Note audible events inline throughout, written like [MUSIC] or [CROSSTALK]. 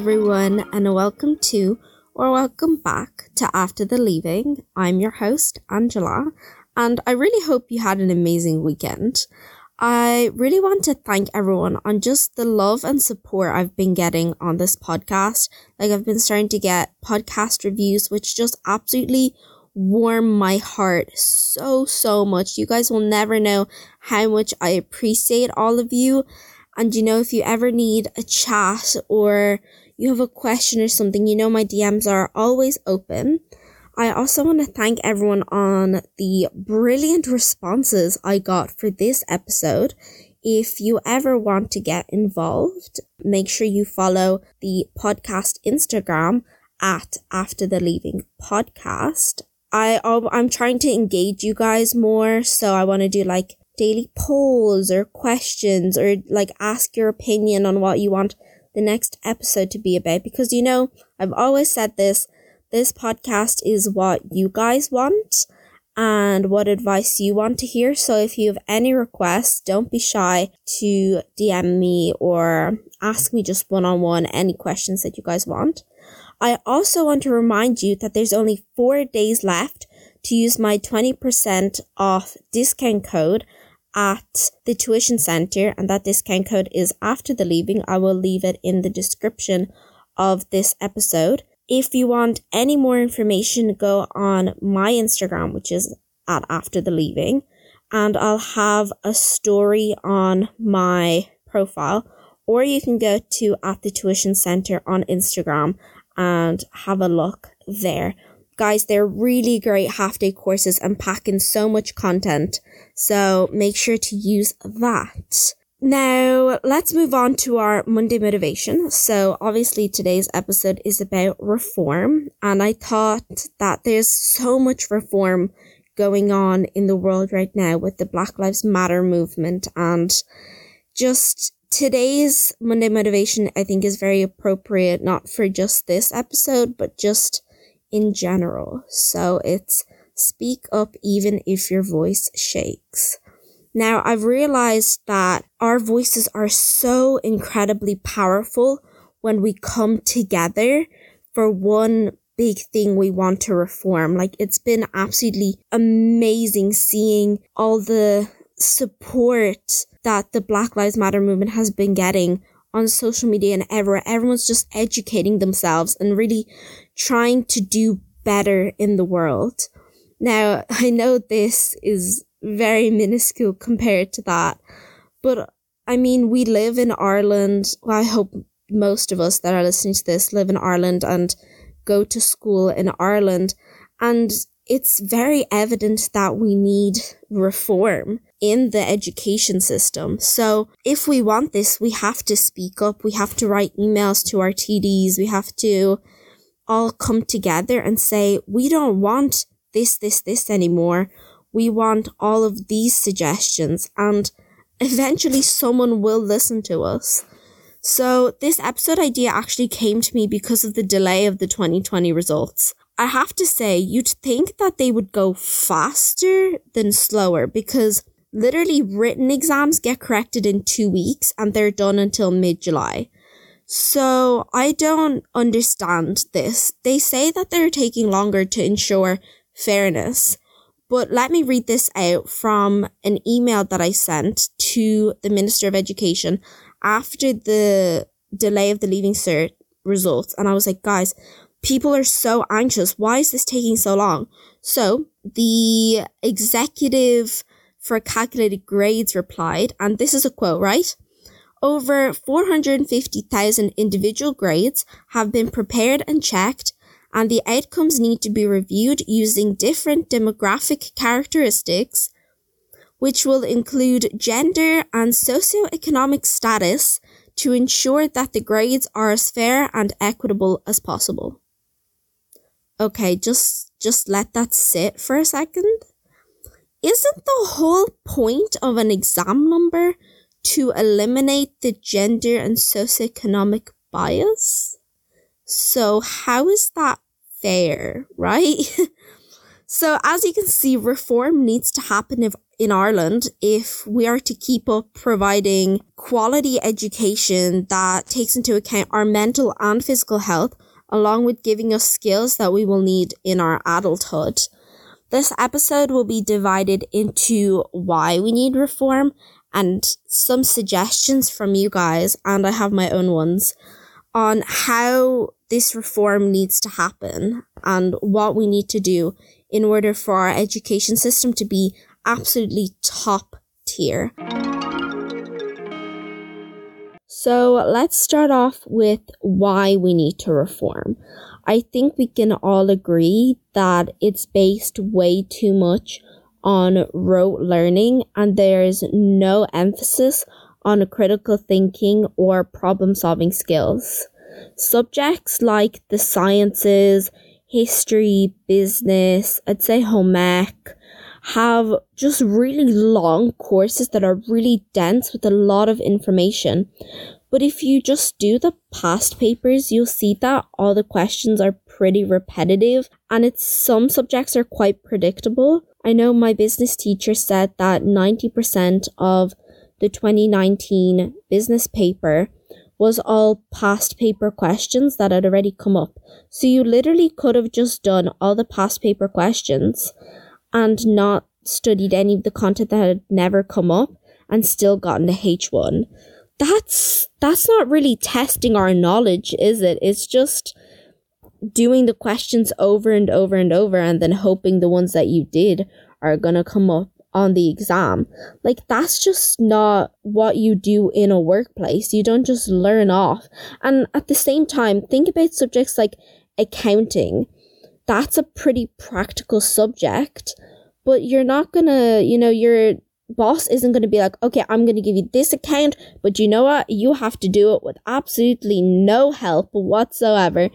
everyone, and welcome to or welcome back to After the Leaving. I'm your host, Angela, and I really hope you had an amazing weekend. I really want to thank everyone on just the love and support I've been getting on this podcast. Like, I've been starting to get podcast reviews, which just absolutely warm my heart so, so much. You guys will never know how much I appreciate all of you. And you know, if you ever need a chat or you have a question or something, you know, my DMs are always open. I also want to thank everyone on the brilliant responses I got for this episode. If you ever want to get involved, make sure you follow the podcast Instagram at After the Leaving Podcast. I I'm trying to engage you guys more, so I want to do like daily polls or questions or like ask your opinion on what you want the next episode to be about because you know, I've always said this this podcast is what you guys want and what advice you want to hear. So if you have any requests, don't be shy to DM me or ask me just one on one any questions that you guys want. I also want to remind you that there's only four days left to use my 20% off discount code at the tuition center and that discount code is after the leaving. I will leave it in the description of this episode. If you want any more information, go on my Instagram, which is at after the leaving, and I'll have a story on my profile, or you can go to at the tuition center on Instagram and have a look there. Guys, they're really great half day courses and packing so much content. So make sure to use that. Now, let's move on to our Monday motivation. So, obviously, today's episode is about reform, and I thought that there's so much reform going on in the world right now with the Black Lives Matter movement, and just today's Monday motivation, I think, is very appropriate, not for just this episode, but just in general. So, it's speak up even if your voice shakes. Now, I've realized that our voices are so incredibly powerful when we come together for one big thing we want to reform. Like, it's been absolutely amazing seeing all the support that the Black Lives Matter movement has been getting on social media and ever. Everyone's just educating themselves and really trying to do better in the world. Now, I know this is very minuscule compared to that. But I mean, we live in Ireland. Well, I hope most of us that are listening to this live in Ireland and go to school in Ireland. And it's very evident that we need reform in the education system. So if we want this, we have to speak up. We have to write emails to our TDs. We have to all come together and say, we don't want this, this, this anymore we want all of these suggestions and eventually someone will listen to us. So this episode idea actually came to me because of the delay of the 2020 results. I have to say, you'd think that they would go faster than slower because literally written exams get corrected in two weeks and they're done until mid July. So I don't understand this. They say that they're taking longer to ensure fairness, but let me read this out from an email that I sent to the Minister of Education after the delay of the Leaving Cert results. And I was like, guys, people are so anxious. Why is this taking so long? So the executive for calculated grades replied, and this is a quote, right? Over 450,000 individual grades have been prepared and checked and the outcomes need to be reviewed using different demographic characteristics, which will include gender and socioeconomic status to ensure that the grades are as fair and equitable as possible. Okay, just just let that sit for a second. Isn't the whole point of an exam number to eliminate the gender and socioeconomic bias? So how is that fair, [LAUGHS] right? so as you can see, reform needs to happen if in Ireland if we are to keep up providing quality education that takes into account our mental and physical health, along with giving us skills that we will need in our adulthood. This episode will be divided into why we need reform and some suggestions from you guys, and I have my own ones on how this reform needs to happen and what we need to do in order for our education system to be absolutely top tier. So let's start off with why we need to reform. I think we can all agree that it's based way too much on rote learning and there's no emphasis on critical thinking or problem solving skills. Subjects like the sciences, history, business, I'd say home ec, have just really long courses that are really dense with a lot of information. But if you just do the past papers, you'll see that all the questions are pretty repetitive and it's some subjects are quite predictable. I know my business teacher said that 90% of the 2019 business paper was all past paper questions that had already come up. So you literally could have just done all the past paper questions and not studied any of the content that had never come up and still gotten the H1 that's that's not really testing our knowledge, is it? It's just doing the questions over and over and over and then hoping the ones that you did are going to come up on the exam. Like that's just not what you do in a workplace. You don't just learn off. And at the same time, think about subjects like accounting. That's a pretty practical subject, but you're not to, you know, you're boss isn't to be like, okay, I'm to give you this account, but you know what? You have to do it with absolutely no help whatsoever.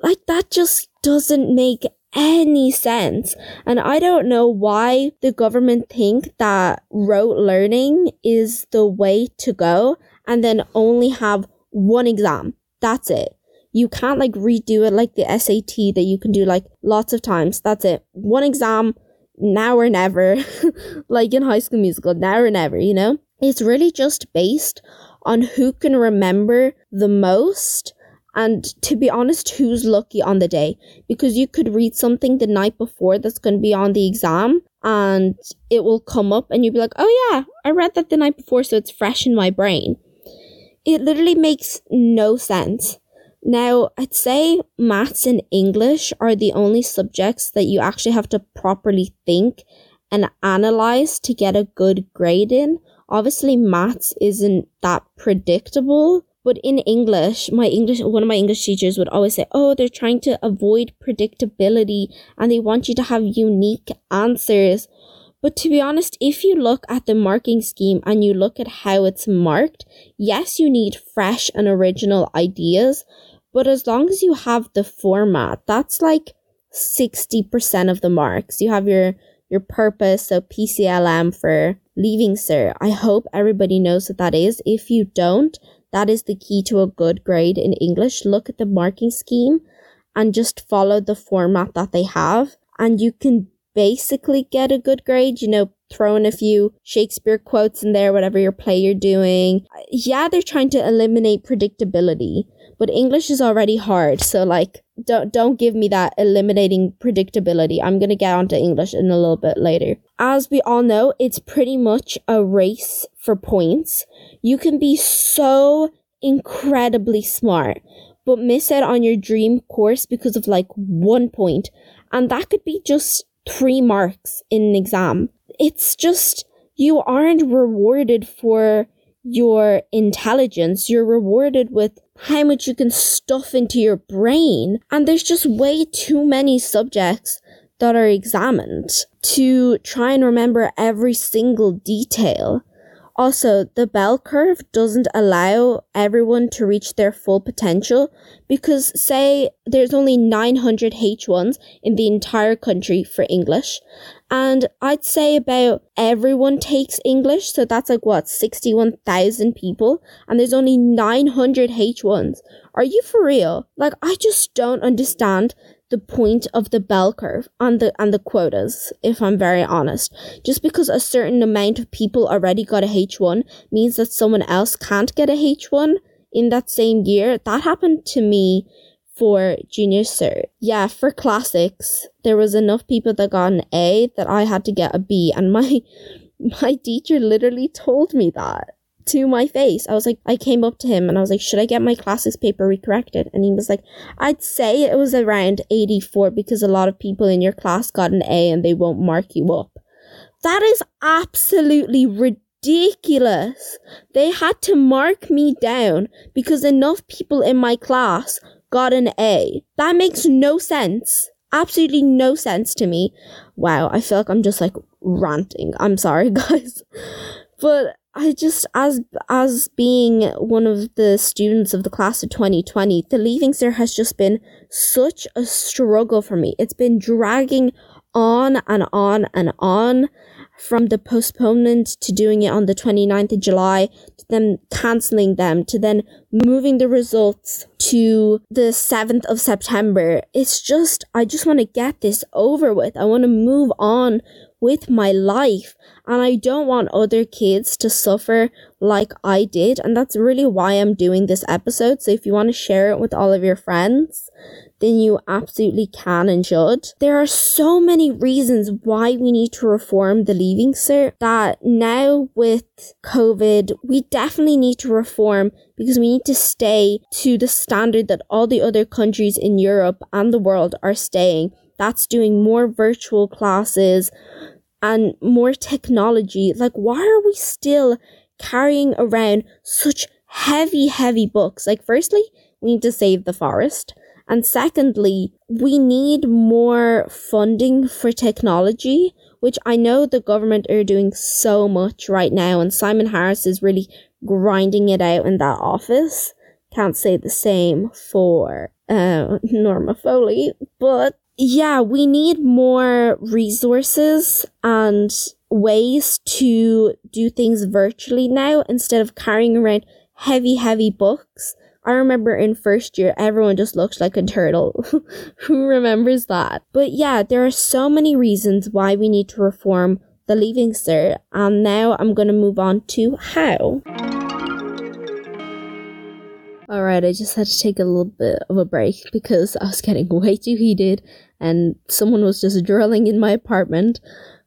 Like, that just doesn't make any sense. And I don't know why the government think that rote learning is the way to go and then only have one exam. That's it. You can't like redo it like the SAT that you can do like lots of times. That's it. One exam, now or never, [LAUGHS] like in High School Musical, now or never, you know? It's really just based on who can remember the most and to be honest, who's lucky on the day. Because you could read something the night before that's going to be on the exam and it will come up and you'll be like, oh yeah, I read that the night before, so it's fresh in my brain. It literally makes no sense. Now, I'd say maths and English are the only subjects that you actually have to properly think and analyze to get a good grade in. Obviously, maths isn't that predictable, but in English, my English, one of my English teachers would always say, Oh, they're trying to avoid predictability and they want you to have unique answers. But to be honest, if you look at the marking scheme and you look at how it's marked, yes, you need fresh and original ideas, but as long as you have the format, that's like 60% of the marks. You have your your purpose, so PCLM for leaving cert. I hope everybody knows what that is. If you don't, that is the key to a good grade in English. Look at the marking scheme and just follow the format that they have and you can basically get a good grade, you know, throw in a few Shakespeare quotes in there, whatever your play you're doing. Yeah, they're trying to eliminate predictability, but English is already hard. So like, don't, don't give me that eliminating predictability. I'm going to get onto English in a little bit later. As we all know, it's pretty much a race for points. You can be so incredibly smart, but miss out on your dream course because of like one. And that could be just three marks in an exam. It's just, you aren't rewarded for your intelligence. You're rewarded with how much you can stuff into your brain. And there's just way too many subjects that are examined to try and remember every single detail. Also, the bell curve doesn't allow everyone to reach their full potential because, say, there's only 900 H1s in the entire country for English, and I'd say about everyone takes English, so that's like what, 61,000 people, and there's only 900 H1s. Are you for real? Like, I just don't understand the point of the bell curve and the and the quotas, if I'm very honest. Just because a certain amount of people already got a H1 means that someone else can't get a H1 in that same year. That happened to me for junior cert. Yeah, for classics, there was enough people that got an A that I had to get a B and my [LAUGHS] my teacher literally told me that to my face. I was like, I came up to him and I was like, should I get my classics paper recorrected? And he was like, I'd say it was around 84 because a lot of people in your class got an A and they won't mark you up. That is absolutely ridiculous. They had to mark me down because enough people in my class got an A. That makes no sense. Absolutely no sense to me. Wow, I feel like I'm just like ranting. I'm sorry, [LAUGHS] guys. But I just as as being one of the students of the class of 2020, the leaving cert has just been such a struggle for me. It's been dragging on and on and on from the postponement to doing it on the 29th of July to them cancelling them to then moving the results to the 7th of September. It's just, I just want to get this over with. I want to move on with my life and I don't want other kids to suffer like I did. And that's really why I'm doing this episode. So if you want to share it with all of your friends, then you absolutely can and should. There are so many reasons why we need to reform the leaving cert that now with COVID, we definitely need to reform because we need to stay to the standard that all the other countries in Europe and the world are staying. That's doing more virtual classes, and more technology. Like, why are we still carrying around such heavy, heavy books? Like, firstly, we need to save the forest. And secondly, we need more funding for technology, which I know the government are doing so much right now. And Simon Harris is really grinding it out in that office. Can't say the same for uh, [LAUGHS] Norma Foley, but yeah, we need more resources and ways to do things virtually now instead of carrying around heavy, heavy books. I remember in first year, everyone just looked like a turtle. [LAUGHS] Who remembers that? But yeah, there are so many reasons why we need to reform the Leaving Cert, and now I'm going to move on to how. Alright, I just had to take a little bit of a break because I was getting [LAUGHS] way too heated and someone was just drilling in my apartment.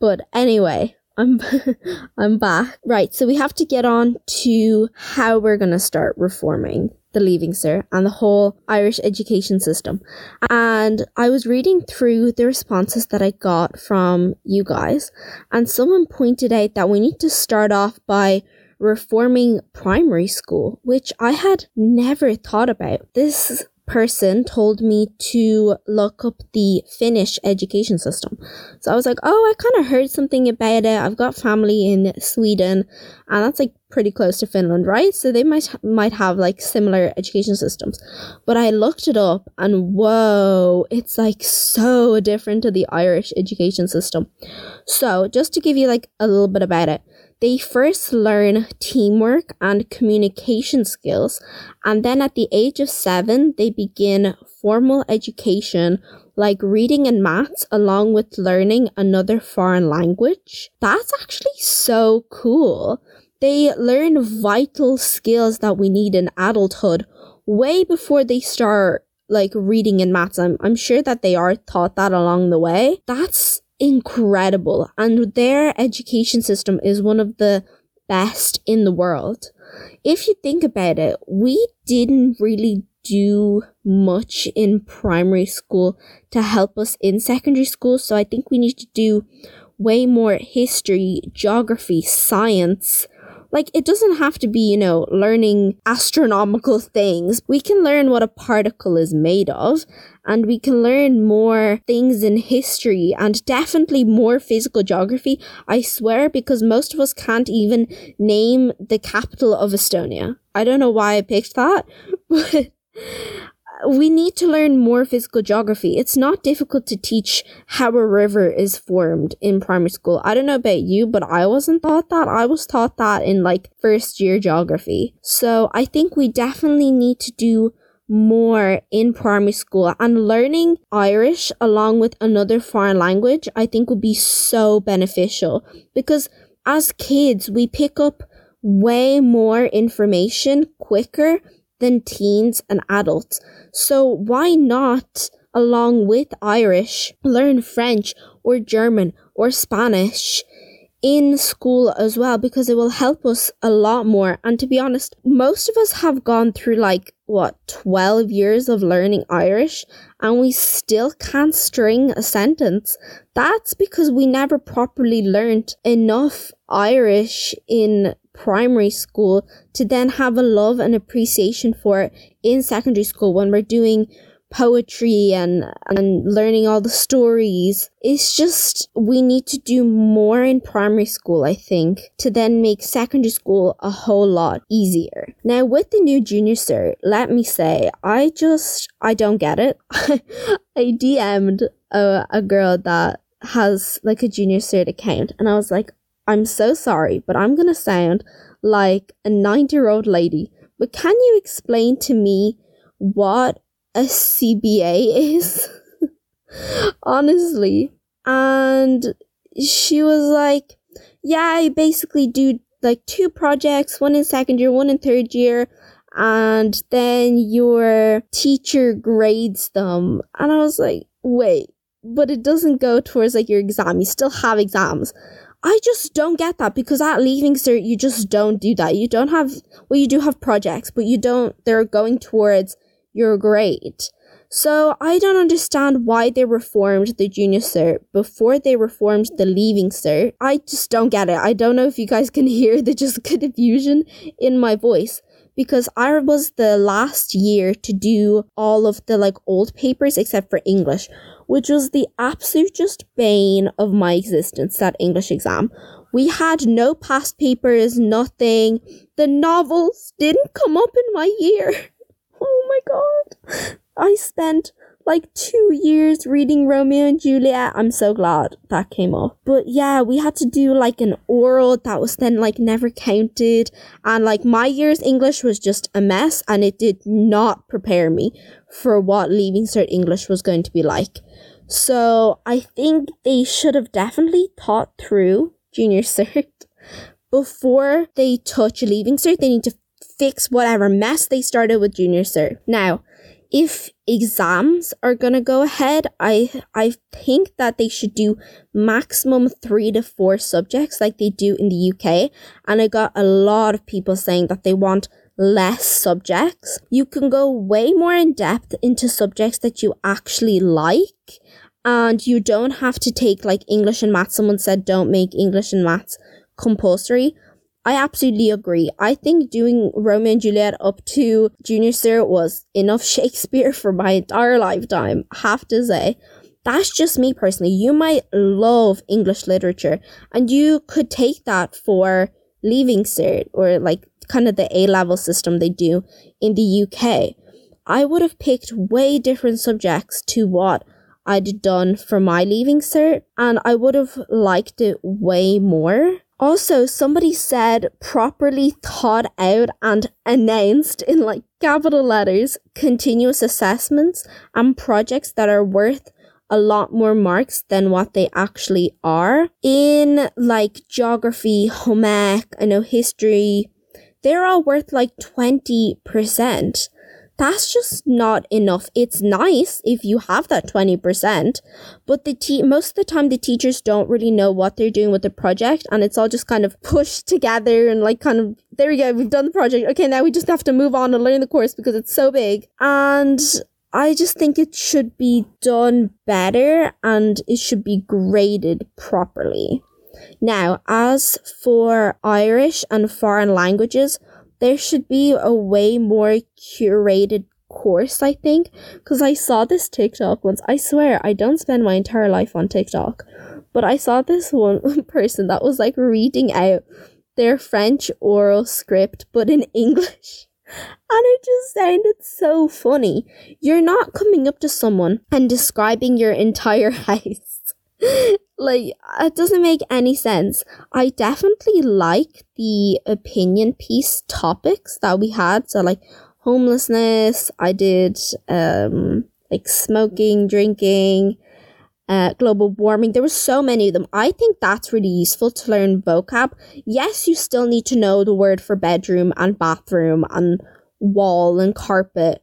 But anyway, I'm [LAUGHS] I'm back. Right, so we have to get on to how we're going to start reforming the Leaving Cert and the whole Irish education system. And I was reading through the responses that I got from you guys, and someone pointed out that we need to start off by reforming primary school, which I had never thought about. This person told me to look up the Finnish education system. So I was like, oh, I kind of heard something about it. I've got family in Sweden and that's like pretty close to Finland, right? So they might might have like similar education systems. But I looked it up and whoa, it's like so different to the Irish education system. So just to give you like a little bit about it. They first learn teamwork and communication skills, and then at the age of seven, they begin formal education like reading and maths along with learning another foreign language. That's actually so cool. They learn vital skills that we need in adulthood way before they start like reading and maths. I'm, I'm sure that they are taught that along the way. That's incredible and their education system is one of the best in the world. If you think about it, we didn't really do much in primary school to help us in secondary school, so I think we need to do way more history, geography, science, like, it doesn't have to be, you know, learning astronomical things. We can learn what a particle is made of, and we can learn more things in history and definitely more physical geography. I swear, because most of us can't even name the capital of Estonia. I don't know why I picked that, [LAUGHS] but we need to learn more physical geography. It's not difficult to teach how a river is formed in primary school. I don't know about you, but I wasn't taught that. I was taught that in like first year geography. So I think we definitely need to do more in primary school and learning Irish along with another foreign language, I think would be so beneficial because as kids, we pick up way more information quicker than teens and adults. So why not, along with Irish, learn French or German or Spanish in school as well because it will help us a lot more. And to be honest, most of us have gone through like what 12 years of learning Irish and we still can't string a sentence. That's because we never properly learned enough Irish in primary school to then have a love and appreciation for it in secondary school when we're doing poetry and and learning all the stories. It's just we need to do more in primary school i think to then make secondary school a whole lot easier. Now with the new junior cert let me say i just i don't get it. [LAUGHS] I dm'd a, a girl that has like a junior cert account and i was like i'm so sorry but i'm gonna sound like a 90 year old lady but can you explain to me what a CBA is. [LAUGHS] Honestly. And she was like, Yeah, I basically do like two projects, one in second year, one in third year, and then your teacher grades them. And I was like, Wait, but it doesn't go towards like your exam. You still have exams. I just don't get that because at leaving cert, you just don't do that. You don't have, well, you do have projects, but you don't, they're going towards your grade. So I don't understand why they reformed the junior cert before they reformed the leaving cert. I just don't get it. I don't know if you guys can [LAUGHS] hear the just confusion in my voice because I was the last year to do all of the like old papers except for English, which was the absolute just bane of my existence, that English exam. We had no past papers, nothing. The novels didn't come up in my year. [LAUGHS] Oh my god. I spent like two years reading Romeo and Juliet. I'm so glad that came up. But yeah, we had to do like an oral that was then like never counted. And like my year's English was just a mess and it did not prepare me for what leaving cert English was going to be like. So I think they should have definitely thought through junior cert [LAUGHS] before they touch leaving cert. They need to fix whatever mess they started with junior cert. Now, if exams are gonna go ahead, I I think that they should do maximum three to four subjects like they do in the UK. And I got a lot of people saying that they want less subjects. You can go way more in depth into subjects that you actually like. And you don't have to take like English and maths. Someone said don't make English and maths compulsory. I absolutely agree. I think doing Romeo and Juliet up to Junior Cert was enough [LAUGHS] Shakespeare for my entire lifetime, have to say. That's just me personally. You might love English literature and you could take that for leaving cert or like kind of the A level system they do in the UK. I would have picked way different subjects to what I'd done for my leaving cert and I would have liked it way more. Also, somebody said properly thought out and announced in like capital letters continuous assessments and projects that are worth a lot more marks than what they actually are. In like geography, home ec, I know history, they're all worth like 20% that's just not enough. It's nice if you have that 20%, but the te- most of the time the teachers don't really know what they're doing with the project and it's all just kind of [LAUGHS] pushed together and like kind of there we go, we've done the project. Okay, now we just have to move on and learn the course because it's so big. And I just think it should be done better and it should be graded properly. Now, as for Irish and foreign languages, there should be a way more curated course, I think, because I saw this TikTok once. I swear, I don't spend my entire life on TikTok, but I saw this one [LAUGHS] person that was like reading out their French oral script, but in English. [LAUGHS] And it just sounded so funny. You're not coming up to someone and describing your entire [LAUGHS] house [LAUGHS] like it doesn't make any sense. I definitely like the opinion piece topics that we had. So like homelessness. I did um, like smoking, drinking, uh, global warming. There were so many of them. I think that's really useful to learn vocab. Yes, you still need to know the word for bedroom and bathroom and wall and carpet,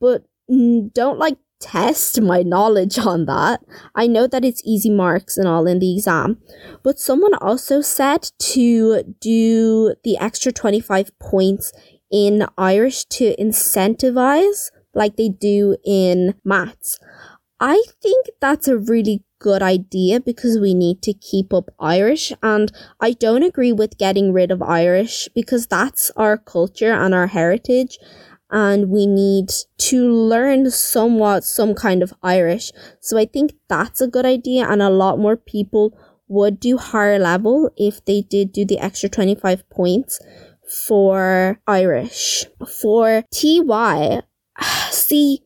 but don't like test my knowledge [LAUGHS] on that. I know that it's easy marks and all in the exam, but someone also said to do the extra 25 points in Irish to incentivize like they do in maths. I think that's a really good idea because we need to keep up Irish and I don't agree with getting rid of Irish because that's our culture and our heritage and we need to learn somewhat some kind of Irish. So I think that's a good idea and a lot more people would do higher level if they did do the extra 25 points for Irish. For TY, [SIGHS] see,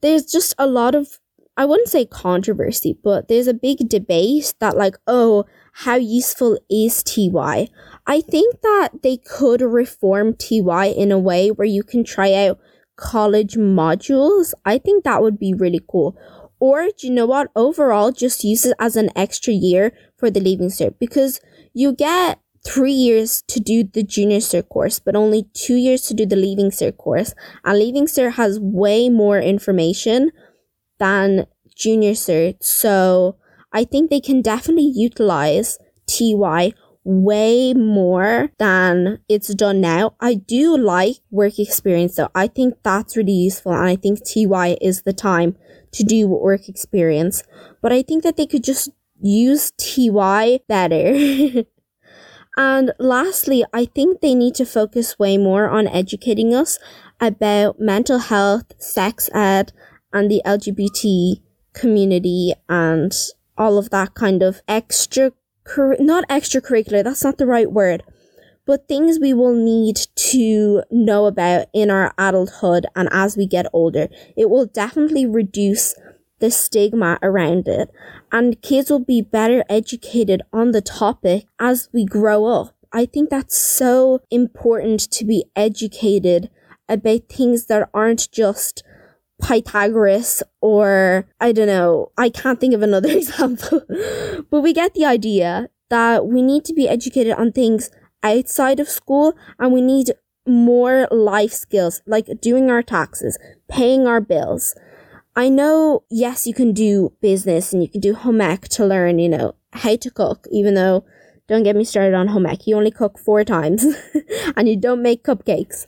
there's just a lot of I wouldn't say controversy, but there's a big debate that like, oh, how useful is TY? I think that they could reform TY in a way where you can try out college modules. I think that would be really cool. Or do you know what? Overall, just use it as an extra year for the Leaving Cert because you get three years to do the junior cert course, but only two years to do the leaving cert course. And leaving cert has way more information than junior cert. So I think they can definitely utilize TY way more than it's done now. I do like work experience though. I think that's really useful and I think TY is the time to do work experience. But I think that they could just use TY better. [LAUGHS] and lastly, I think they need to focus way more on educating us about mental health, sex ed, and the LGBT community and all of that kind of extra not extracurricular, that's not the right word, but things we will need to know about in our adulthood and as we get older. It will definitely reduce the stigma around it, and kids will be better educated on the topic as we grow up. I think that's so important to be educated about things that aren't just Pythagoras or I don't know, I can't think of another [LAUGHS] example. but we get the idea that we need to be educated on things outside of school and we need more life skills like doing our taxes, paying our bills. I know, yes, you can do business and you can do home ec to learn, you know, how to cook, even though don't get me started on home ec. You only cook four times [LAUGHS] and you don't make cupcakes.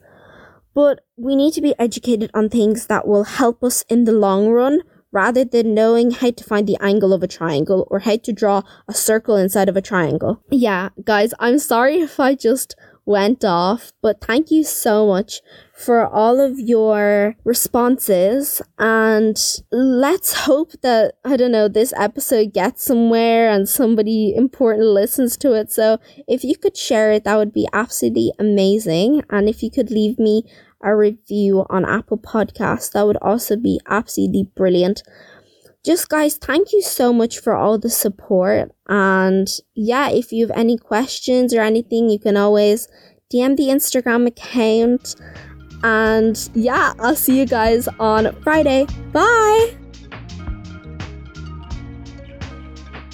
But we need to be educated on things that will help us in the long run rather than knowing how to find the angle of a triangle or how to draw a circle inside of a triangle. Yeah, guys, I'm sorry if I just went off, but thank you so much for all of your responses. And let's hope that, I don't know, this episode gets somewhere and somebody important listens to it. So if you could share it, that would be absolutely amazing. And if you could leave me a review on Apple Podcasts, that would also be absolutely brilliant just guys, thank you so much for all the support. And yeah, if you have any questions or anything, you can always DM the Instagram account. And yeah, I'll see you guys on Friday. Bye.